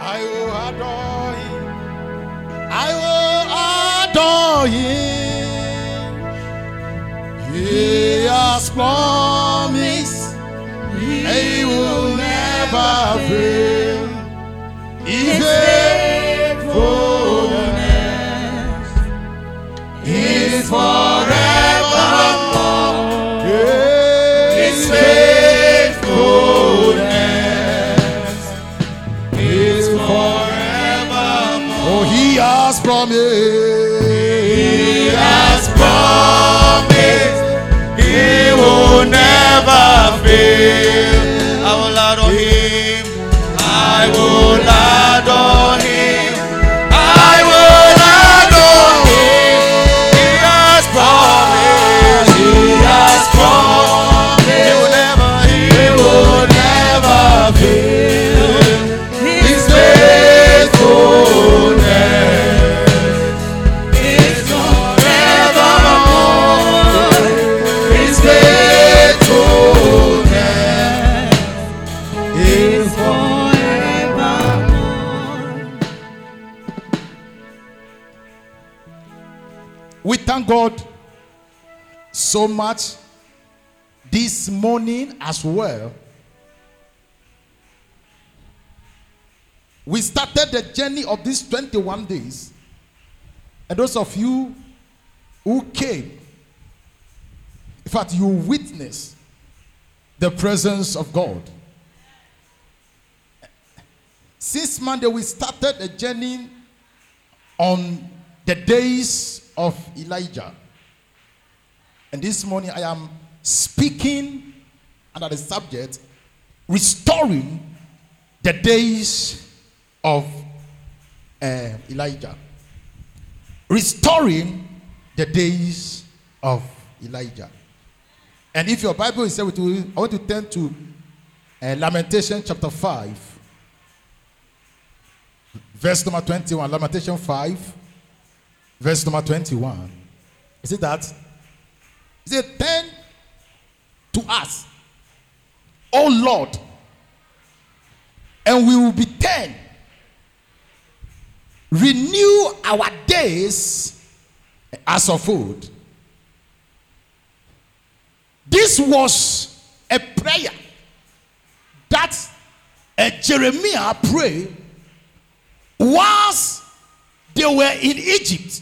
I will adore him. I will adore him. He has promised he will never fail. Promised. He has promised he will never fail. We thank God so much this morning as well. We started the journey of these 21 days. And those of you who came, in fact, you witnessed the presence of God. Since Monday, we started the journey on the days of Elijah. And this morning, I am speaking under the subject restoring the days of uh, Elijah. Restoring the days of Elijah. And if your Bible is there I want to turn to uh, Lamentation chapter 5, verse number 21. Lamentation 5, verse number 21. Is it that? Is it turn to us, O Lord, and we will be ten. Renew our days as of food. This was a prayer that uh, Jeremiah prayed whilst they were in Egypt.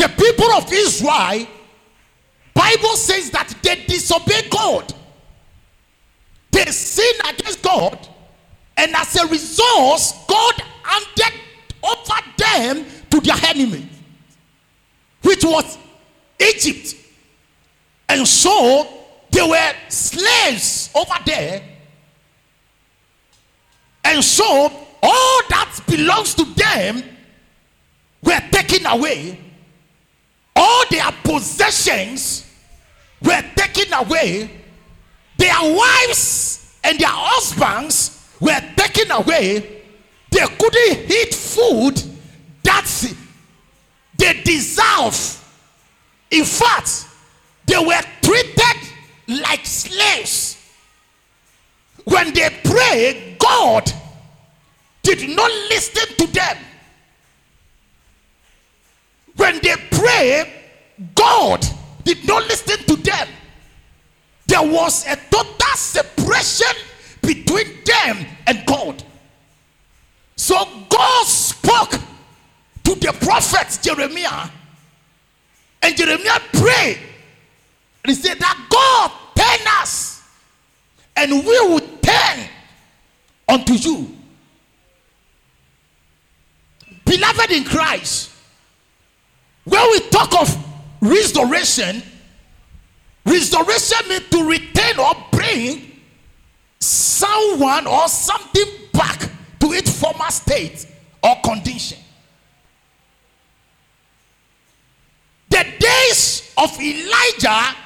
The people of Israel, Bible says that they disobey God. They sin against God, and as a result, God handed over them to their enemy, which was Egypt. And so they were slaves over there. And so all that belongs to them were taken away. All their possessions were taken away. Their wives and their husbands were taken away. They couldn't eat food that they deserve. In fact, they were treated like slaves. When they prayed, God did not listen to them. When they prayed, God did not listen to them. There was a total separation between them and God. So God spoke to the prophet Jeremiah, and Jeremiah prayed. And he said that God turn us, and we will turn unto you. Beloved in Christ, when we talk of restoration, restoration means to retain or bring someone or something back to its former state or condition. The days of Elijah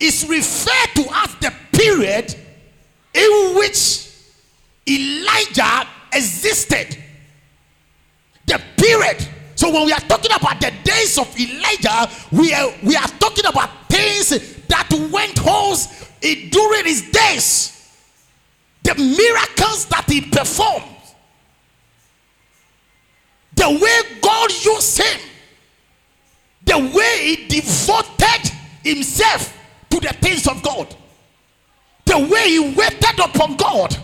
is referred to as the period in which Elijah existed. The period. So when we are talking about the days of Elijah, we are we are talking about things that went on during his days. the miracles that he performed, the way God used him, the way he devoted himself to the things of God, the way he waited upon God,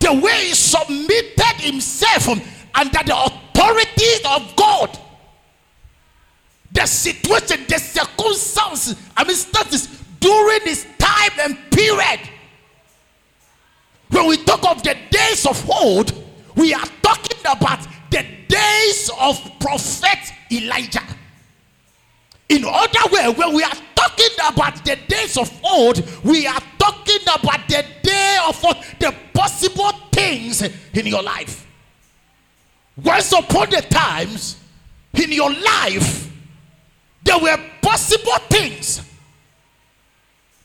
the way he submitted himself under the authority of God. The situation, the circumstances, I mean, status during this time and period. When we talk of the days of old, we are talking about the days of prophet Elijah. In other words, when we are talking about the days of old, we are talking about the day of the possible things in your life. Once upon the times in your life, there were possible things.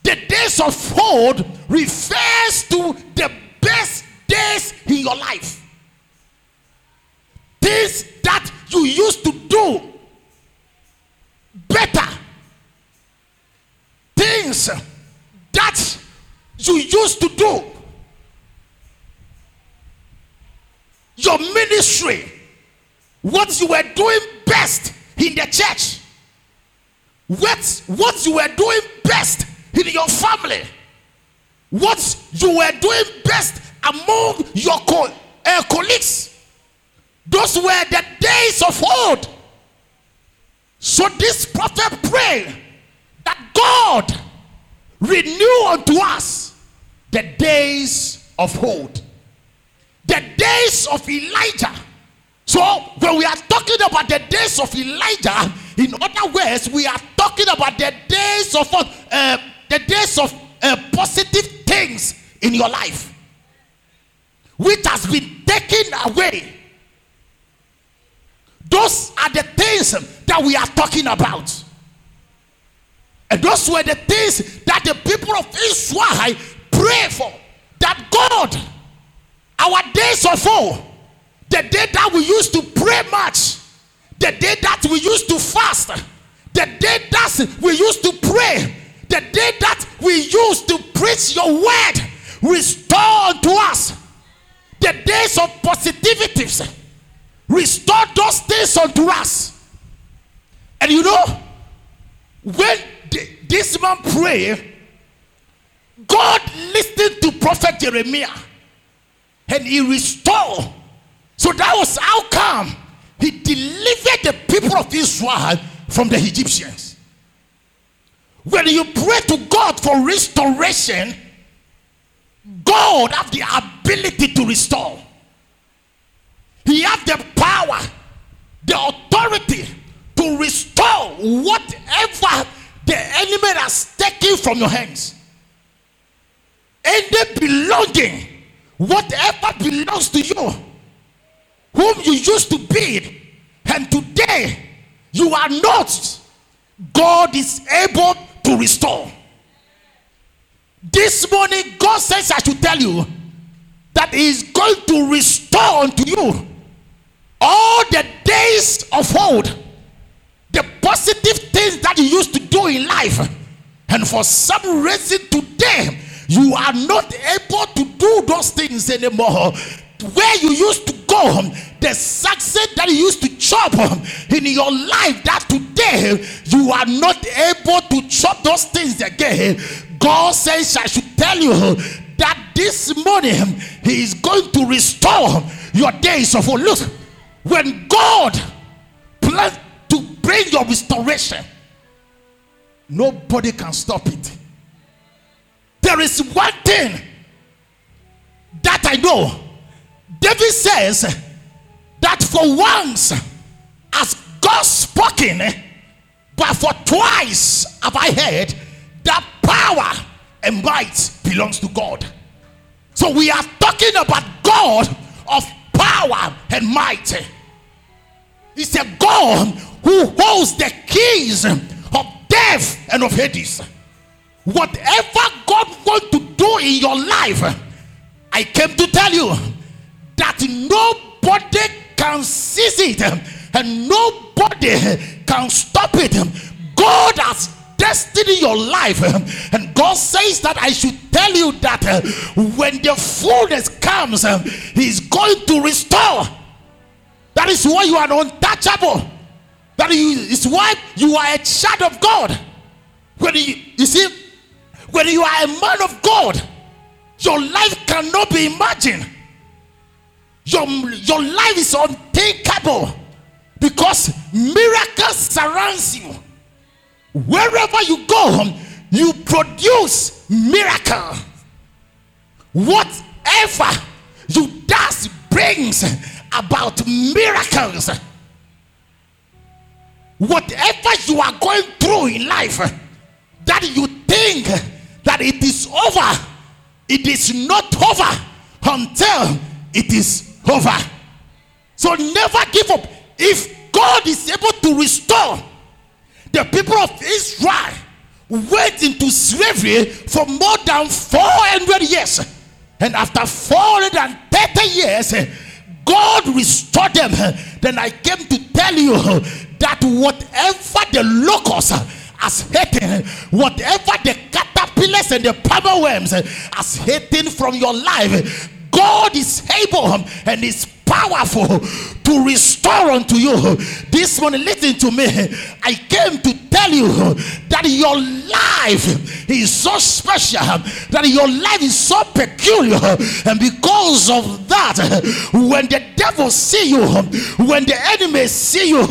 The days of old refers to the best days in your life. Things that you used to do better. Things that you used to do. Your ministry, what you were doing best in the church, what, what you were doing best in your family, what you were doing best among your co- uh, colleagues. Those were the days of old. So this prophet prayed that God renew unto us the days of old, the days of Elijah. So when we are talking about the days of Elijah, in other words, we are talking about the days of uh, the days of uh, positive things in your life, which has been taken away those are the things that we are talking about. And those were the things that the people of Israel pray for. That God, our days of old, the day that we used to pray much, the day that we used to fast, the day that we used to pray, the day that we used to preach your word, restore unto us the days of positivities Restore those things unto us. And you know, when this man prayed, God listened to prophet Jeremiah and he restored. So that was how come he delivered the people of Israel from the Egyptians. When you pray to God for restoration, God have the ability to restore. He has the power, the authority to restore whatever the enemy has taken from your hands. Any belonging, whatever belongs to you, whom you used to be, and today you are not, God is able to restore. This morning, God says, I should tell you that He is going to restore unto you all the days of old, the positive things that you used to do in life, and for some reason today you are not able to do those things anymore. Where you used to go, um, the success that you used to chop um, in your life, that today um, you are not able to chop those things again. God says, I should tell you that this morning He is going to restore your days of old. Look, when God plans to bring your restoration, nobody can stop it. There is one thing that I know. David says that for once has God spoken, but for twice have I heard that power and might belongs to God. So we are talking about God of power and might. It's a God who holds the keys of death and of Hades. Whatever God wants to do in your life, I came to tell you that nobody can seize it and nobody can stop it. God has destined your life and God says that I should tell you that when the fullness comes, He's going to restore. That is why you are untouchable. That is why you are a child of God. When you, you see, when you are a man of God, your life cannot be imagined. Your, your life is unthinkable because miracles surrounds you. Wherever you go, you produce miracle. Whatever you does brings about miracles. Whatever you are going through in life that you think that it is over, it is not over until it is over. So never give up. If God is able to restore the people of Israel went into slavery for more than 400 years. And after 430 years, God restored them. Then I came to tell you that whatever the locusts has hated, whatever the caterpillars and the palmer worms as hated from your life, God is able um, and is powerful to restore unto you. This morning, listen to me. I came to tell you that your life is so special, that your life is so peculiar, and because of that, when the devil see you, when the enemy see you,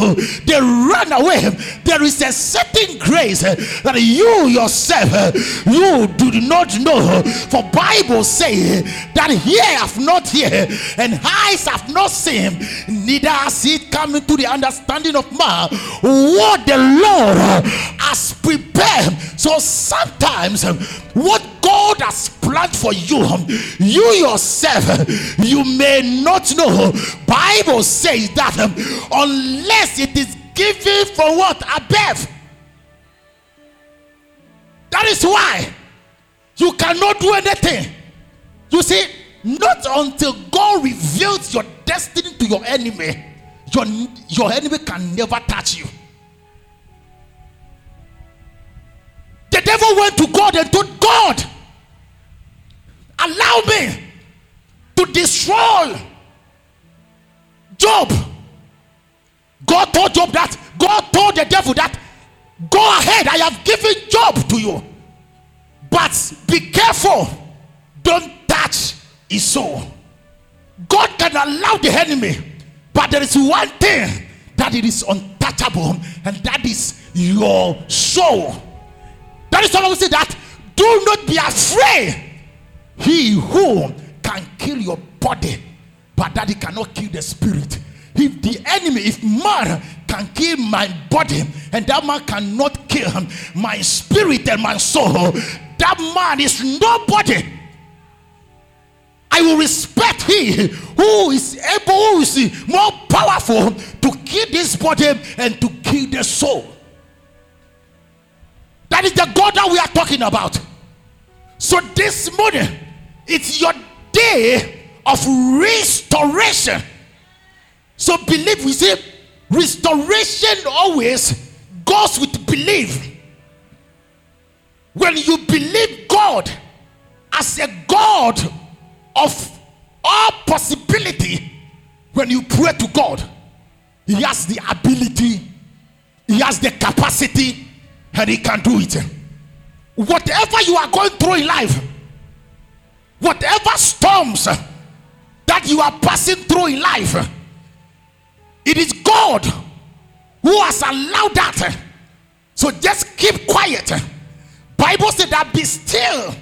they run away. There is a certain grace that you yourself you do not know. For Bible say that ear have not heard and eyes have not seen, neither has it come into the understanding of man what the Lord has prepared. So sometimes um, what God has planned for you, um, you yourself, um, you may not know. Bible says that unless it is given for what above. That is why you cannot do anything. You see, not until God reveals your destiny to your enemy, your, your enemy can never touch you. The devil went to God and told God, Allow me to destroy Job. God told Job that, God told the devil that, Go ahead, I have given Job to you. But be careful, don't touch his soul. God can allow the enemy, but there is one thing that it is untouchable, and that is your soul. That is why I say that do not be afraid. He who can kill your body, but that he cannot kill the spirit. If the enemy, if man can kill my body, and that man cannot kill my spirit and my soul, that man is nobody. I will respect he who is able, who is more powerful to kill this body and to kill the soul. That is the God that we are talking about. So this morning, it's your day of restoration. So believe, we say, restoration always goes with belief. When you believe God as a God of all possibility, when you pray to God, He has the ability, He has the capacity, and He can do it. Whatever you are going through in life, whatever storms that you are passing through in life, it is God who has allowed that. So just keep quiet. Bible said that be still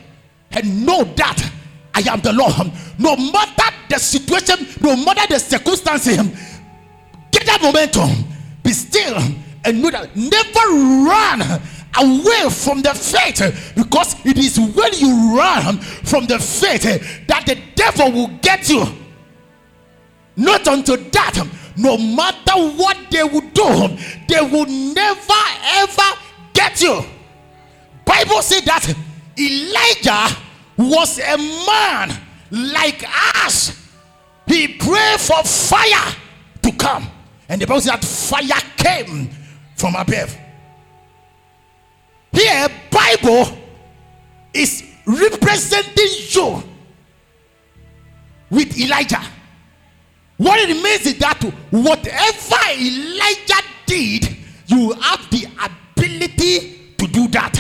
and know that I am the Lord. No matter the situation, no matter the circumstances, get that momentum. Be still and know that never run away from the faith because it is when you run from the faith that the devil will get you. Not until that, no matter what they will do, they will never ever get you. Bible said that Elijah was a man like us. He prayed for fire to come, and the Bible said that fire came from above. Here, Bible is representing you with Elijah. What it means is that whatever Elijah did, you have the ability to do that.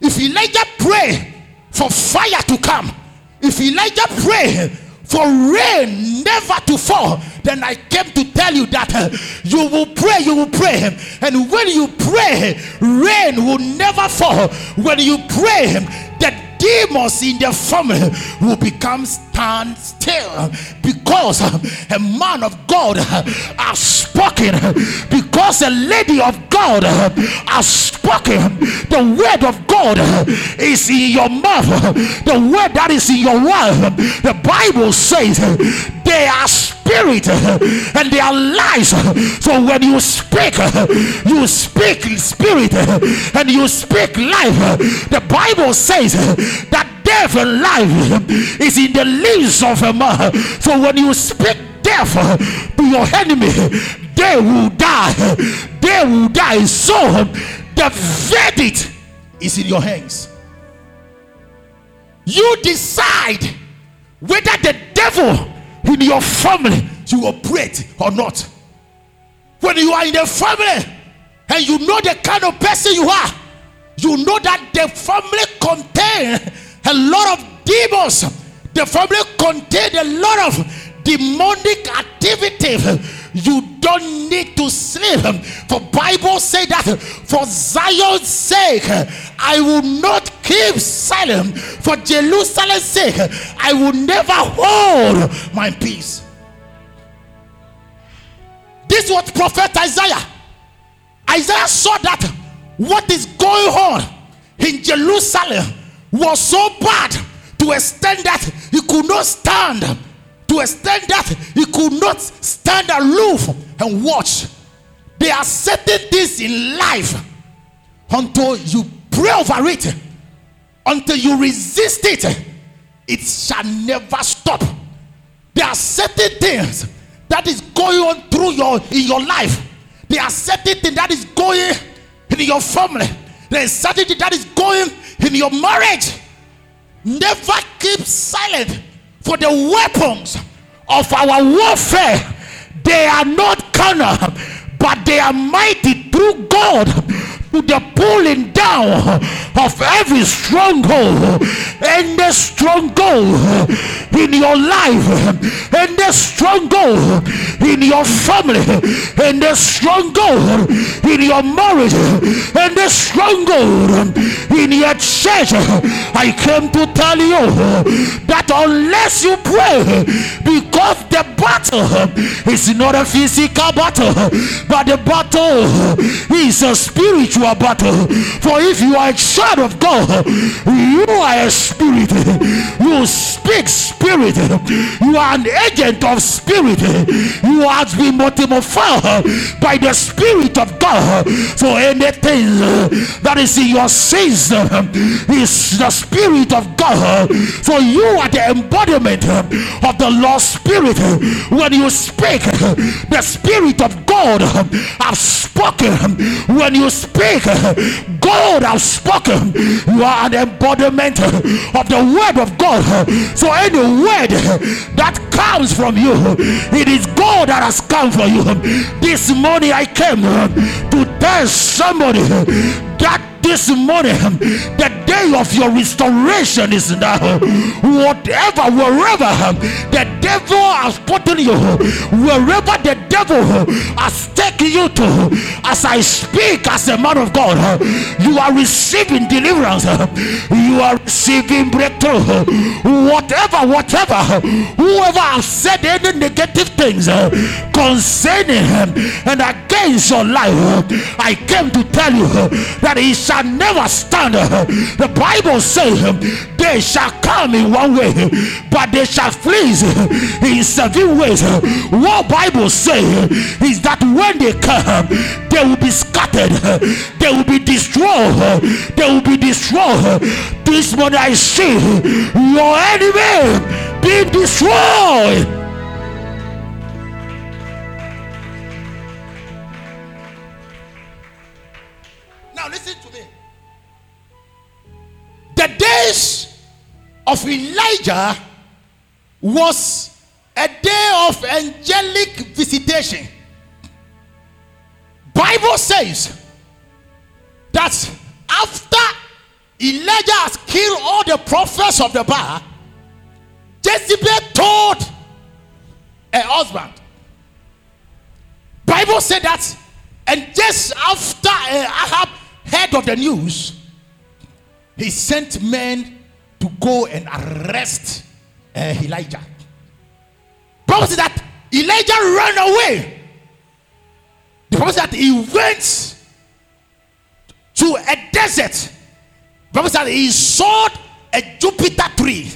If Elijah pray for fire to come, if Elijah pray for rain never to fall, then I came to tell you that uh, you will pray, you will pray, him. and when you pray, rain will never fall. When you pray, the demons in the family will become stand still because a man of God has spoken, because a lady of God has spoken. The word of God is in your mouth, the word that is in your wife. The Bible says they are spirit and they are lives. So when you speak, you speak spirit and you speak life. The Bible says that death and life is in the lips of a man. So when you speak death to your enemy, they will die. They will die. So the verdict is in your hands. You decide whether the devil in your family you operate or not. When you are in the family and you know the kind of person you are, you know that the family contain a lot of demons. The family contain a lot of demonic activity. You don't need to sleep. For Bible say that for Zion's sake, I will not keep silent. For Jerusalem's sake, I will never hold my peace. This was prophet Isaiah. Isaiah saw that what is going on in Jerusalem was so bad to extend that he could not stand, to extend that he could not stand aloof and watch. There are certain things in life until you pray over it, until you resist it, it shall never stop. There are certain things that is going on through your in your life. There are certain things that is going in your family. There is certain things that is going in your marriage. Never keep silent for the weapons of our warfare. They are not carnal, but they are mighty through God to the pulling down of every stronghold and the stronghold in your life and the stronghold in your family and the stronghold in your marriage and the stronghold in your church. I came to tell you that unless you pray because the battle is not a physical battle but the battle is a spiritual battle. For if you are a child of God, you are a spirit. You speak spirit. You are an agent of spirit. You have been motivated by the spirit of God. So anything that is in your system is the spirit of God. So you are the embodiment of the Lord's spirit. When you speak, the spirit of God has spoken. When you speak, God has spoken. You are an embodiment of the word of God. So any word that comes from you, it is God that has come for you. This morning I came to tell somebody that this morning, the day of your restoration is now. Whatever, wherever the devil has put in you, wherever the devil has taken you to, as I speak as a man of God, you are receiving deliverance, you are receiving breakthrough. Whatever, whatever, whoever has said any negative things concerning him and against your life, I came to tell you that he shall shall never stand. The Bible says they shall come in one way, but they shall flee in seven ways. What Bible says is that when they come, they will be scattered, they will be destroyed, they will be destroyed. This morning I see your enemy being destroyed. Now listen to me. The day of Elijah was a day of angelic visitation. Bible says that after Elijah has killed all the prophets of the Baal, Jezebel told her husband. Bible said that, and just after Ahab heard of the news, he sent men to go and arrest uh, Elijah. Bible said that Elijah ran away. The Bible said that he went to a desert. Bible that he saw a juniper tree.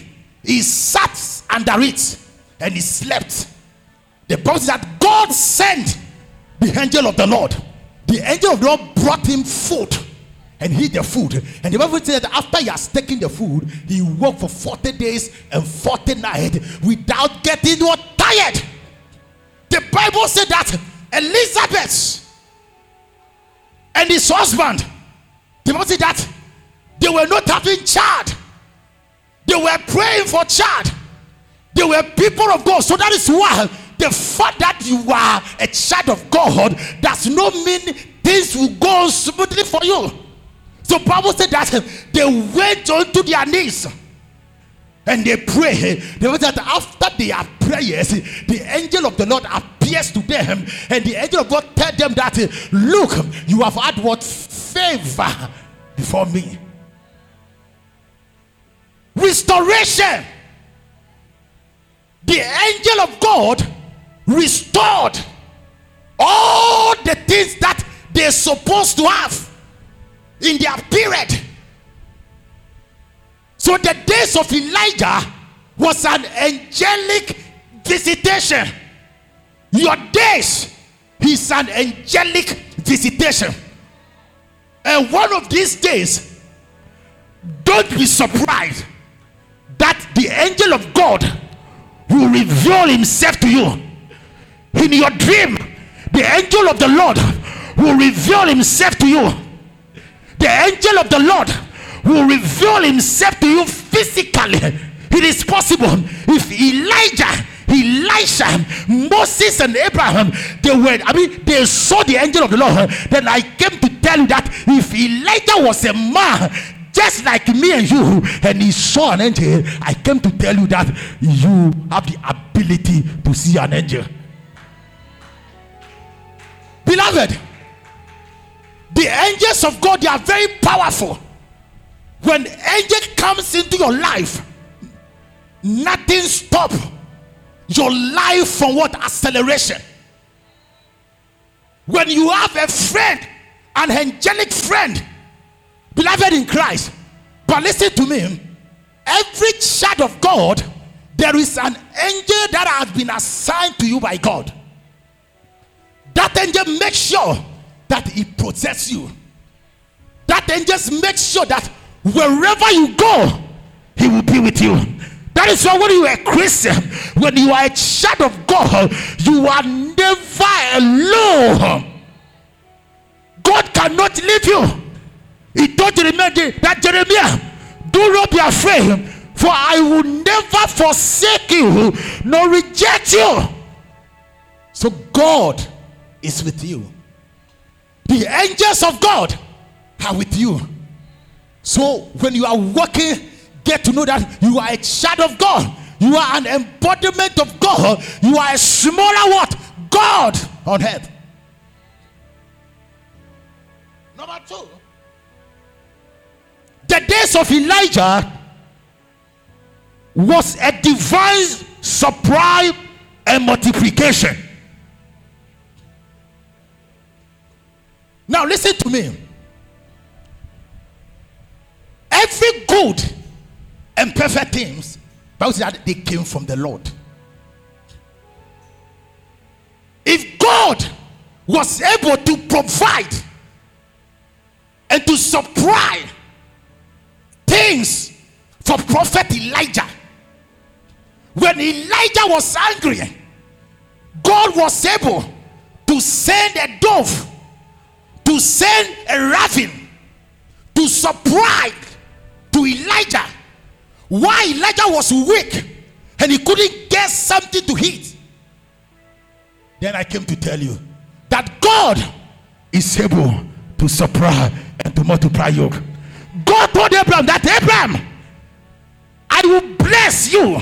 He sat under it and he slept. The Bible said that God sent the angel of the Lord. The angel of the Lord brought him food and he the food. And the Bible said that after he has taken the food, he worked for 40 days and 40 nights without getting what tired. The Bible said that Elizabeth and his husband, the Bible said that they were not having child. They were praying for child. They were people of God. So that is why the fact that you are a child of God does not mean things will go smoothly for you. So Bible said that they went onto their knees and they pray. They was that after their prayers, the angel of the Lord appears to them, and the angel of God tell them that look, you have had what favor before me. Restoration. The angel of God restored all the things that they're supposed to have in their period. So the days of Elijah was an angelic visitation. Your days is an angelic visitation. And one of these days, don't be surprised that the angel of God will reveal himself to you in your dream. The angel of the Lord will reveal himself to you. The angel of the Lord will reveal himself to you physically. It is possible if Elijah, Elisha, Moses, and Abraham, they were, I mean, they saw the angel of the Lord. Then I came to tell you that if Elijah was a man, just like me and you, and he saw an angel, I came to tell you that you have the ability to see an angel. Beloved, the angels of God they are very powerful. When angel comes into your life, nothing stop your life from what acceleration. When you have a friend, an angelic friend, beloved in Christ, but listen to me, every child of God, there is an angel that has been assigned to you by God. That angel makes sure that he protects you. That angel makes sure that wherever you go, he will be with you. That is why when you are a Christian, when you are a child of God, you are never alone. God cannot leave you. He told Jeremiah that Jeremiah, do not be afraid, for I will never forsake you nor reject you. So God is with you. The angels of God are with you. So when you are walking, get to know that you are a child of God. You are an embodiment of God. You are a smaller what? God on earth. Number two, the days of Elijah was a divine supply and multiplication. Now, listen to me. Every good and perfect things, Bible that they came from the Lord. If God was able to provide and to supply things for prophet Elijah, when Elijah was angry, God was able to send a dove to send a raven to supply to Elijah why Elijah was weak and he couldn't get something to eat. Then I came to tell you that God is able to supply and to multiply you. God told Abraham that Abraham, I will bless you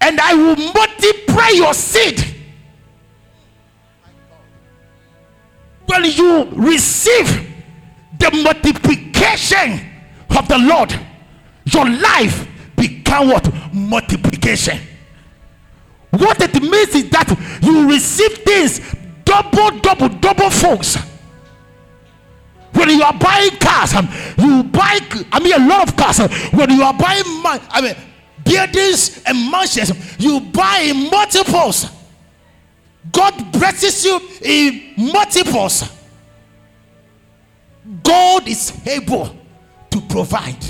and I will multiply your seed. When you receive the multiplication of the Lord, your life become what? Multiplication. What it means is that you receive things double, double, double folks. When you are buying cars, um, you buy, I mean, a lot of cars. Um, when you are buying, I mean, buildings and mansions, you buy multiples. God blesses you in multiples. God is able to provide.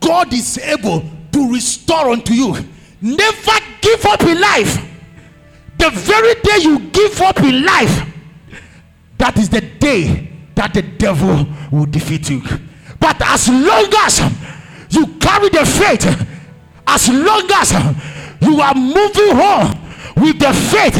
God is able to restore unto you. Never give up in life. The very day you give up in life, that is the day that the devil will defeat you. But as long as you carry the faith, as long as you are moving on with the faith,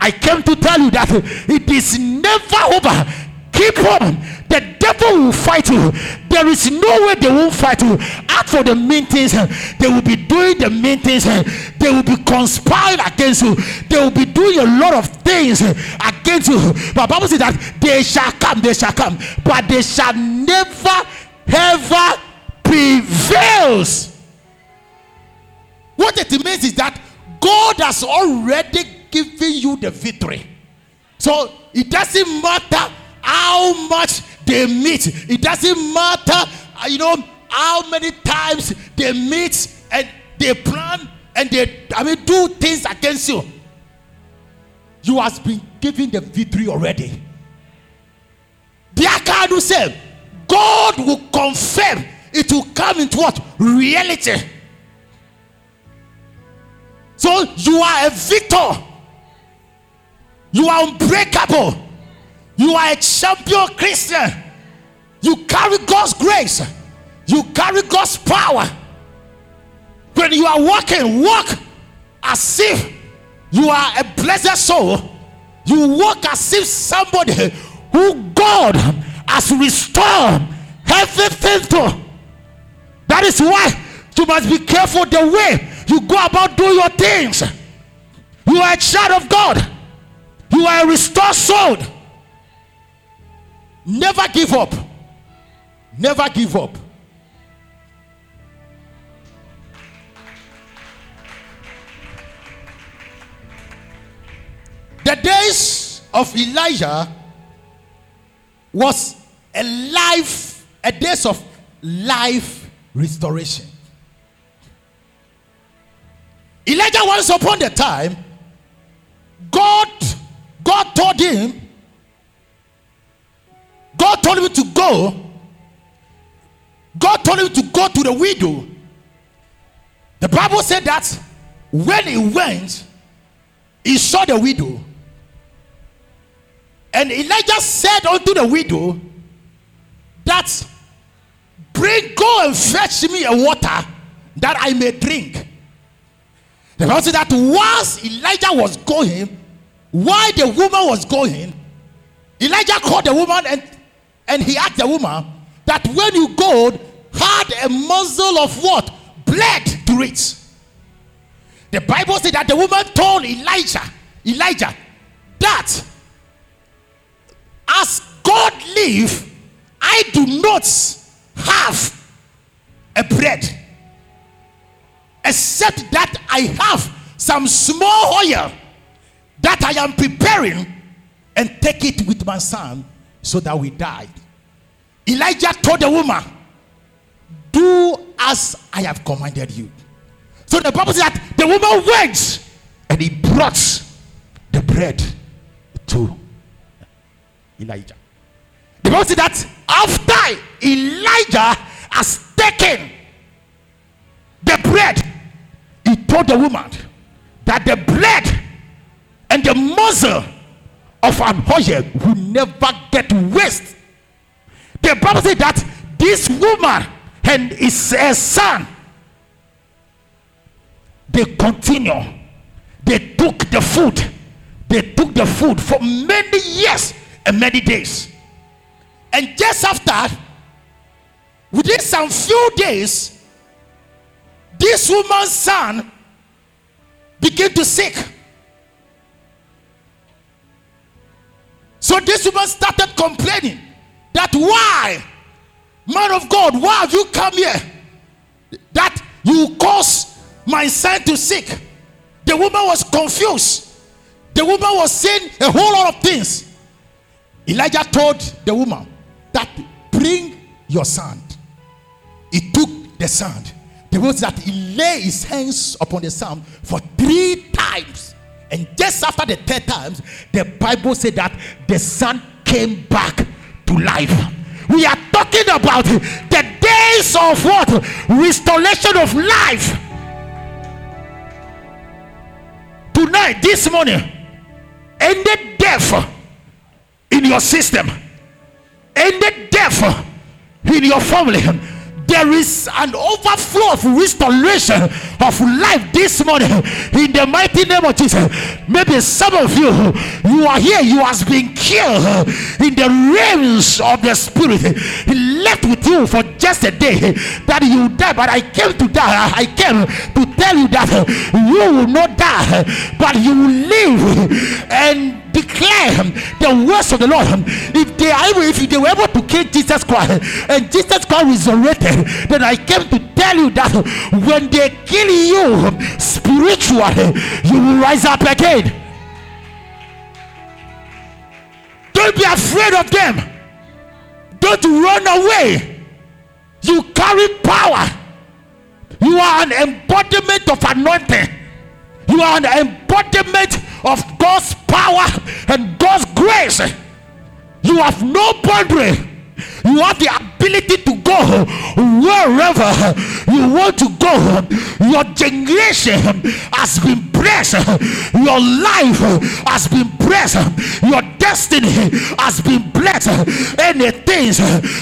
I came to tell you that it is never over. Keep on the devil will fight you. There is no way they won't fight you. Ask for the main things. They will be doing the main things. They will be conspiring against you. They will be doing a lot of things against you. But Bible says that they shall come, they shall come, but they shall never ever prevails. What it means is that God has already given you the victory. So it doesn't matter how much they meet. It doesn't matter, uh, you know, how many times they meet and they plan and they, I mean, do things against you. You have been given the victory already. The Akadu said, God will confirm it will come into what? Reality. So you are a victor. You are unbreakable. You are a champion Christian. You carry God's grace. You carry God's power. When you are walking, walk as if you are a blessed soul. You walk as if somebody who God has restored everything to. That is why you must be careful the way you go about doing your things. You are a child of God. You are a restored soul. Never give up. Never give up. The days of Elijah was a life, a days of life restoration. Elijah once upon a time, God, God told him God told him to go. God told him to go to the widow. The Bible said that when he went, he saw the widow. And Elijah said unto the widow, That bring, go and fetch me a water that I may drink. The Bible said that once Elijah was going, while the woman was going, Elijah called the woman and and he asked the woman that when you go, had a muzzle of what? Blood to it. The Bible said that the woman told Elijah, Elijah, that as God live, I do not have a bread except that I have some small oil that I am preparing and take it with my son so that we die. Elijah told the woman, Do as I have commanded you. So the Bible says that the woman went and he brought the bread to Elijah. The Bible says that after Elijah has taken the bread, he told the woman that the blood and the muzzle of an oil will never get waste. The Bible says that this woman and his son they continue. They took the food. They took the food for many years and many days. And just after, within some few days, this woman's son began to sick. So this woman started complaining that why, man of God, why have you come here? That you cause my son to sick. The woman was confused. The woman was saying a whole lot of things. Elijah told the woman that bring your son. He took the son. The word that he lay his hands upon the son for three times. And just after the third times, the Bible said that the son came back to life. We are talking about the days of what? Restoration of life. Tonight, this morning, any death in your system, any death in your family, there is an overflow of restoration of life this morning in the mighty name of Jesus. Maybe some of you, you are here, you has been killed in the realms of the spirit. He left with you for just a day that you die, but I came to die. I came to tell you that you will not die, but you will live and declare the words of the Lord. If they are if they were able to kill Jesus Christ and Jesus Christ resurrected, then I came to tell you that when they kill you spiritually, you will rise up again. Don't be afraid of them. Don't run away. You carry power. You are an embodiment of anointing. You are an embodiment of God's power and God's grace. You have no boundary. You have the ability to go wherever you want to go. Your generation has been blessed. Your life has been blessed. Your destiny has been blessed. Anything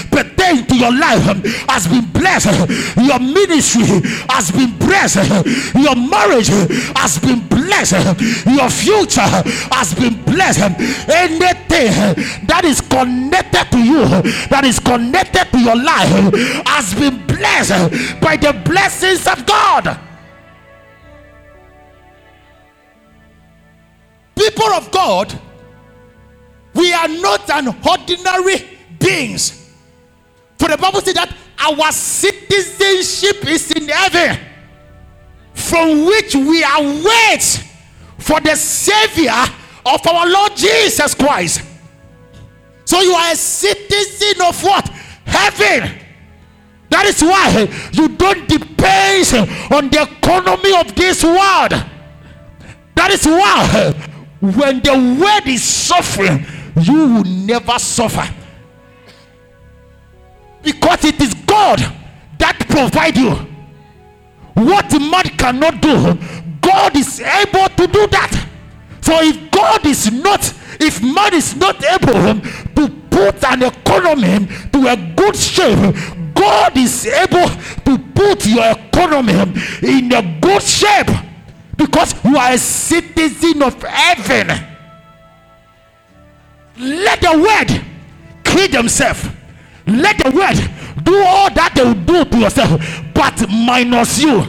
pertaining to your life has been blessed. Your ministry has been blessed. Your marriage has been blessed. Your future has been blessed. Anything that is connected to you, that is connected to your life, has been blessed by the blessings of God. People of God, we are not an ordinary beings. For the Bible says that our citizenship is in heaven, from which we await for the Savior of our Lord Jesus Christ. So you are a citizen of what? Heaven. That is why you don't depend on the economy of this world. That is why when the word is suffering, you will never suffer. Because it is God that provide you. What man cannot do, God is able to do that. So if God is not, if man is not able to put an economy to a good shape, God is able to put your economy in a good shape because you are a citizen of heaven. Let the word kill themselves. Let the word do all that they will do to yourself, but minus you.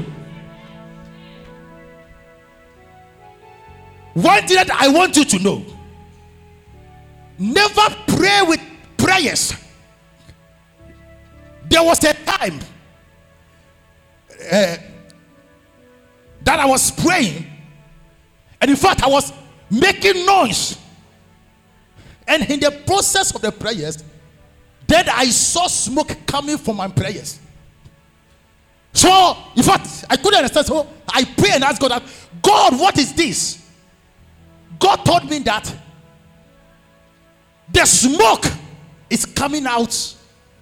One thing that I want you to know never pray with prayers. There was a time uh, that I was praying, and in fact, I was making noise. And in the process of the prayers, then I saw smoke coming from my prayers. So, in fact, I couldn't understand. So I pray and ask God, God, what is this? God told me that the smoke is coming out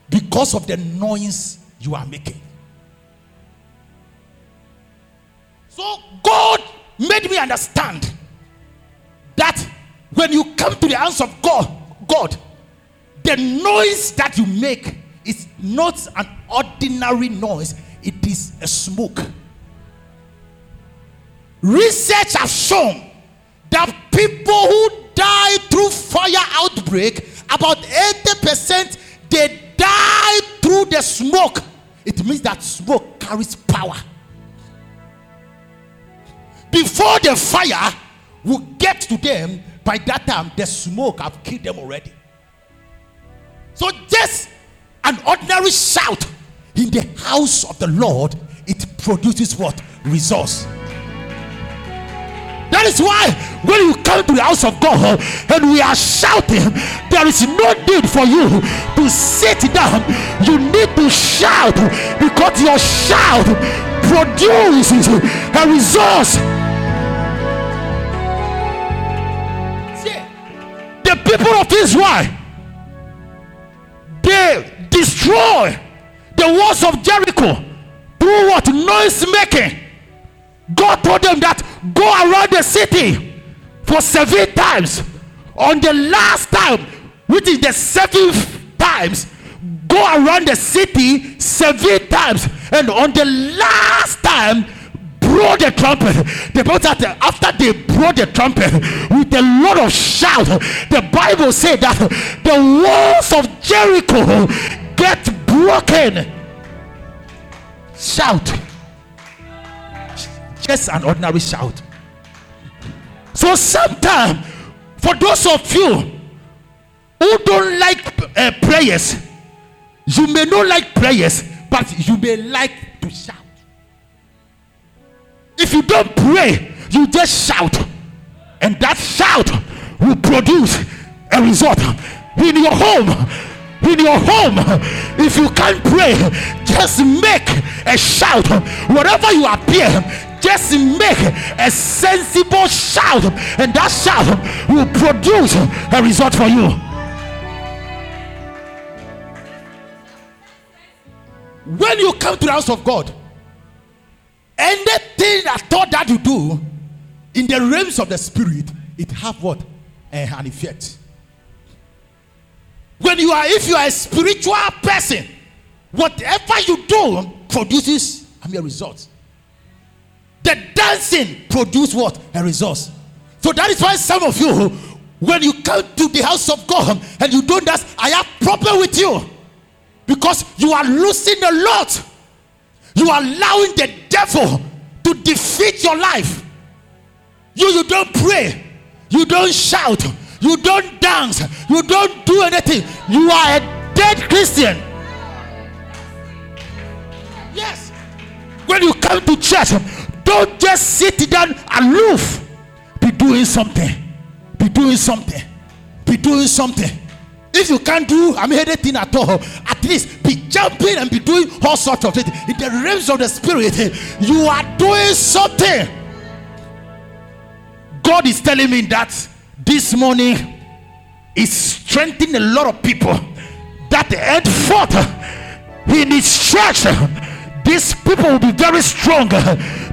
because of the noise you are making. So God made me understand that when you come to the hands of God, God, the noise that you make is not an ordinary noise, it is a smoke. research has shown that people who die through fire outbreak, about 80% they die through the smoke. It means that smoke carries power. Before the fire will get to them, by that time the smoke have killed them already. So just an ordinary shout in the house of the Lord, it produces what? Results. That is why when you come to the house of God and we are shouting, there is no need for you to sit down. You need to shout because your shout produces a result. Of Israel, they destroy the walls of Jericho through what noise making. God told them that go around the city for seven times. On the last time, which is the seventh times, go around the city seven times. And on the last time, blow the trumpet. The Bible said after they blow the trumpet with a lot of shout, the Bible said that the walls of Jericho get broken. Shout just an ordinary shout. So sometimes, for those of you who don't like uh, prayers, you may not like prayers, but you may like to shout. If you don't pray, you just shout, and that shout will produce a result in your home. In your home, if you can't pray, just make a shout. Whatever you appear, just make a sensible shout, and that shout will produce a result for you. When you come to the house of God, anything that thought that you do in the realms of the spirit, it have what? An effect. When you are, if you are a spiritual person, whatever you do produces I mean, a result. The dancing produce what? A result. So that is why some of you, when you come to the house of God and you don't dance, I have problem with you. Because you are losing a lot. You are allowing the devil to defeat your life. You, you don't pray. You don't shout. You don't dance. You don't do anything. You are a dead Christian. Yes. When you come to church, don't just sit down aloof. Be doing something. Be doing something. Be doing something. If you can't do I mean anything at all, at least be jumping and be doing all sorts of things. In the realms of the spirit, you are doing something. God is telling me that this morning is strengthening a lot of people that head forth in his church these people will be very strong.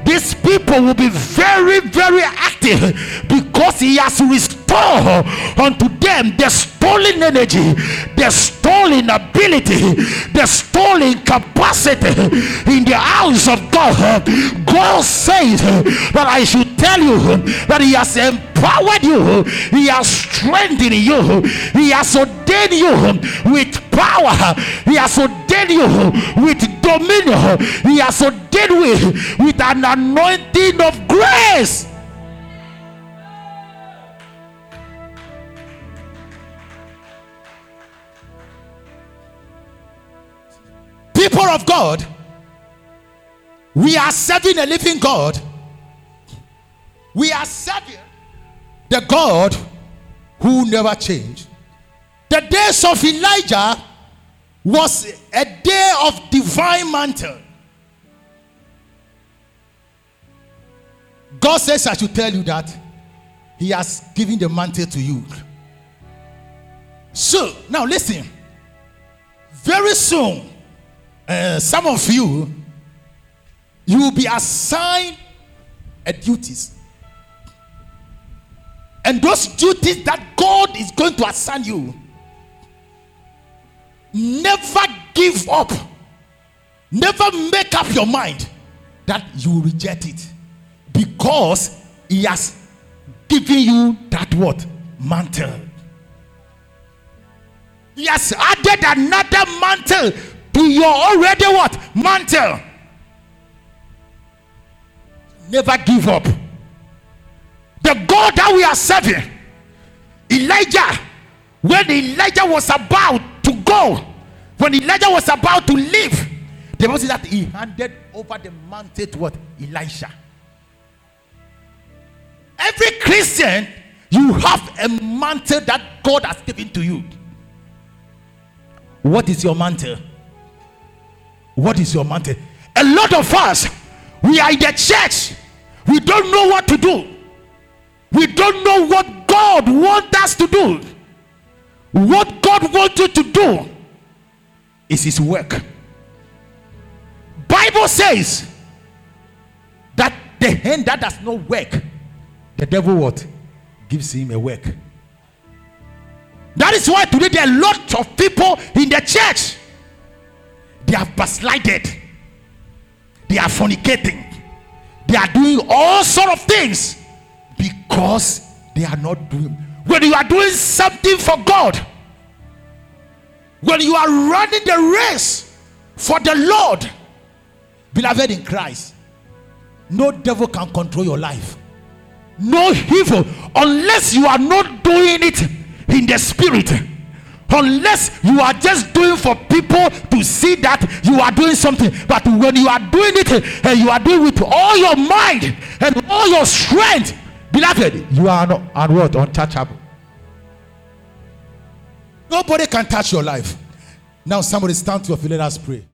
These people will be very, very active because He has restored unto them the stolen energy, the stolen ability, the stolen capacity in the house of God. God says that I should tell you that He has empowered you, He has strengthened you, He has ordained you with power, He has ordained you with dominion, He has ordained you with an anointing of grace. People of God, we are serving a living God. We are serving the God who never changed. The days of Elijah was a day of divine mantle. God says, I should tell you that He has given the mantle to you. So, now listen. Very soon, uh, some of you, you will be assigned a duties. And those duties that God is going to assign you, never give up. Never make up your mind that you reject it. Because because he has given you that what mantle. He has added another mantle to your already what mantle. Never give up. The God that we are serving, Elijah, when Elijah was about to go, when Elijah was about to leave, the Bible says that he handed over the mantle to what? Elisha. Every Christian, you have a mantle that God has given to you. What is your mantle? What is your mantle? A lot of us, we are in the church, we don't know what to do. We don't know what God wants us to do. What God wants you to do is His work. Bible says that the hand that does not work, the devil what gives him a work. That is why today there are a lot of people in the church. They have backslided. They are fornicating. They are doing all sort of things because they are not doing. When you are doing something for God, when you are running the race for the Lord, beloved in Christ, no devil can control your life. No evil, unless you are not doing it in the spirit. Unless you are just doing for people to see that you are doing something, but when you are doing it and you are doing it with all your mind and all your strength, beloved, you are not and what untouchable. Nobody can touch your life. Now, somebody stand to your feet. Let us pray.